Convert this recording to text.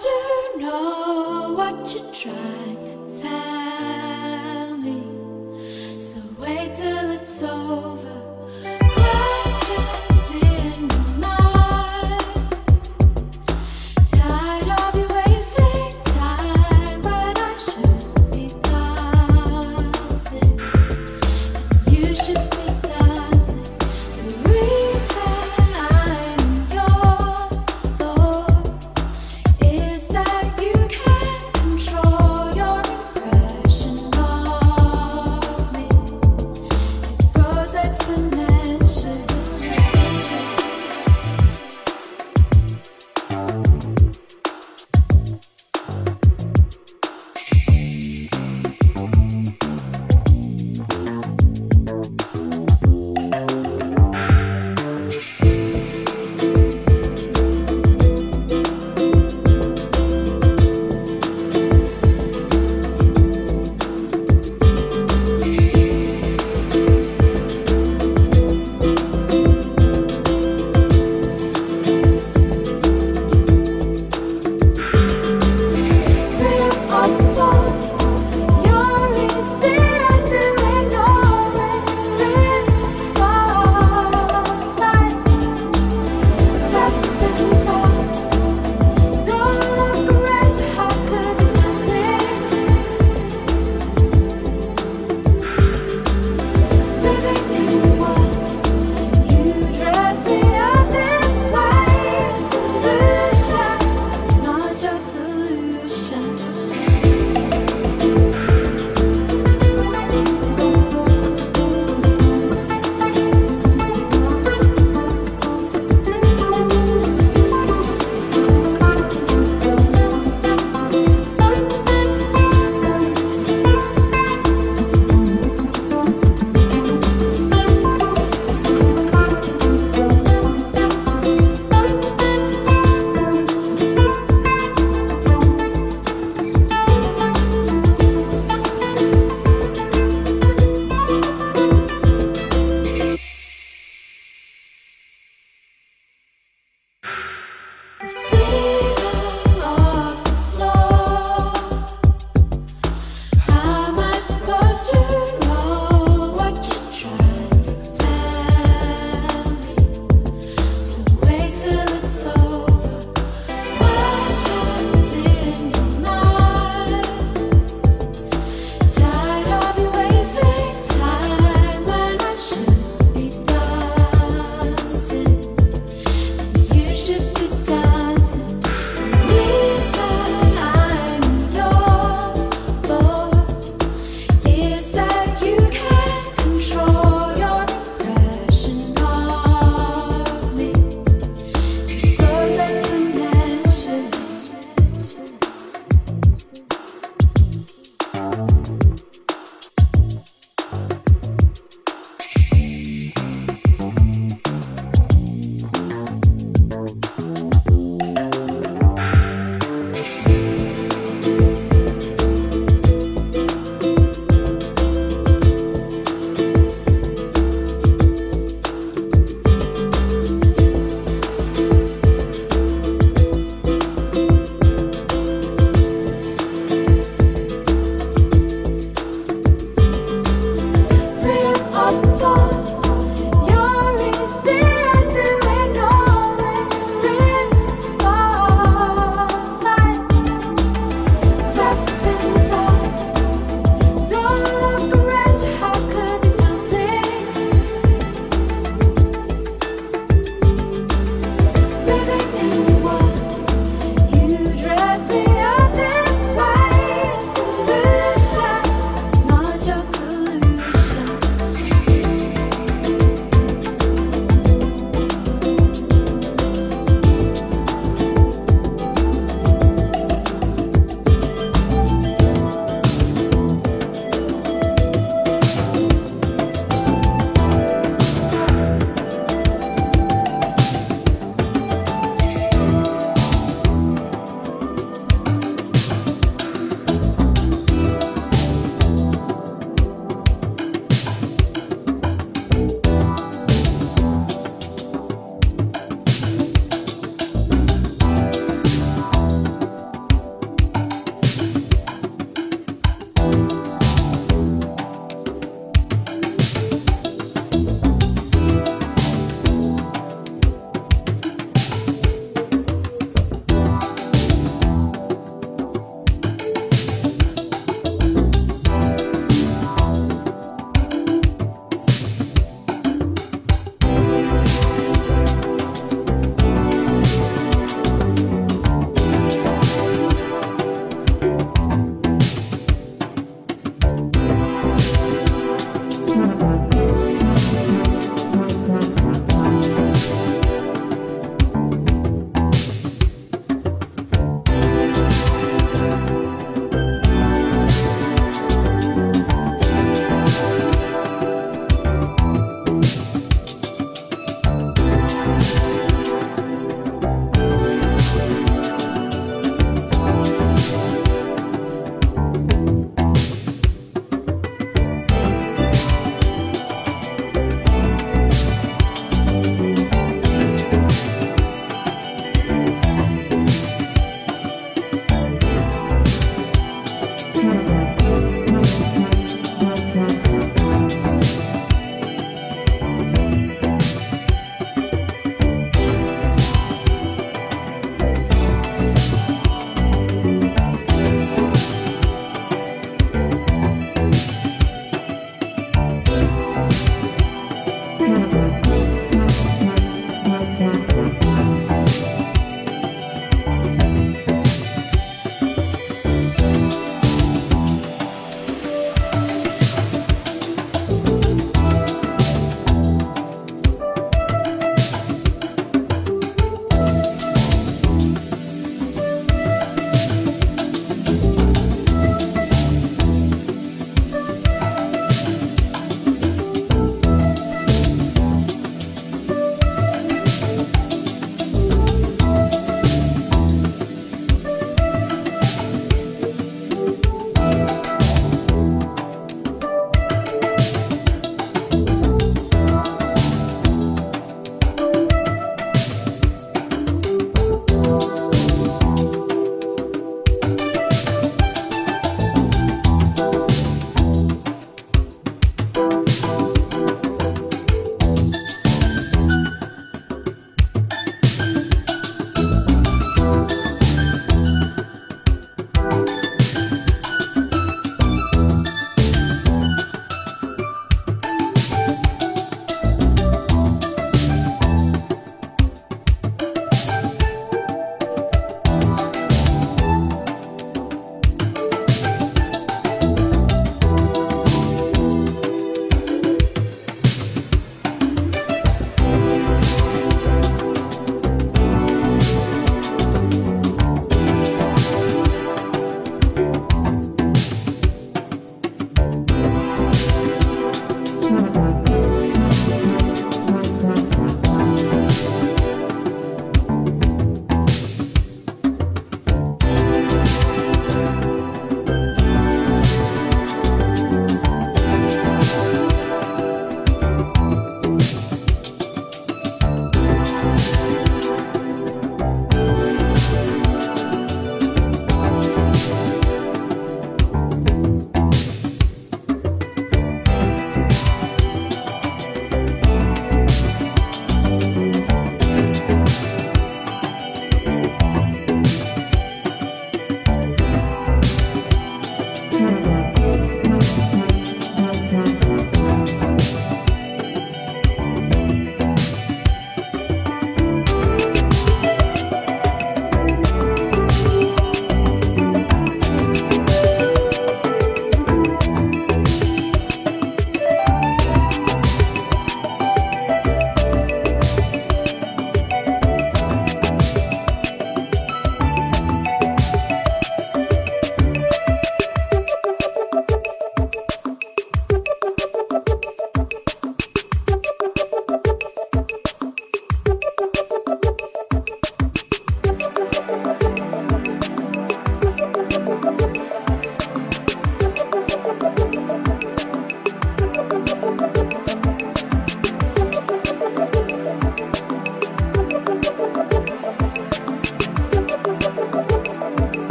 to know what you're trying to tell.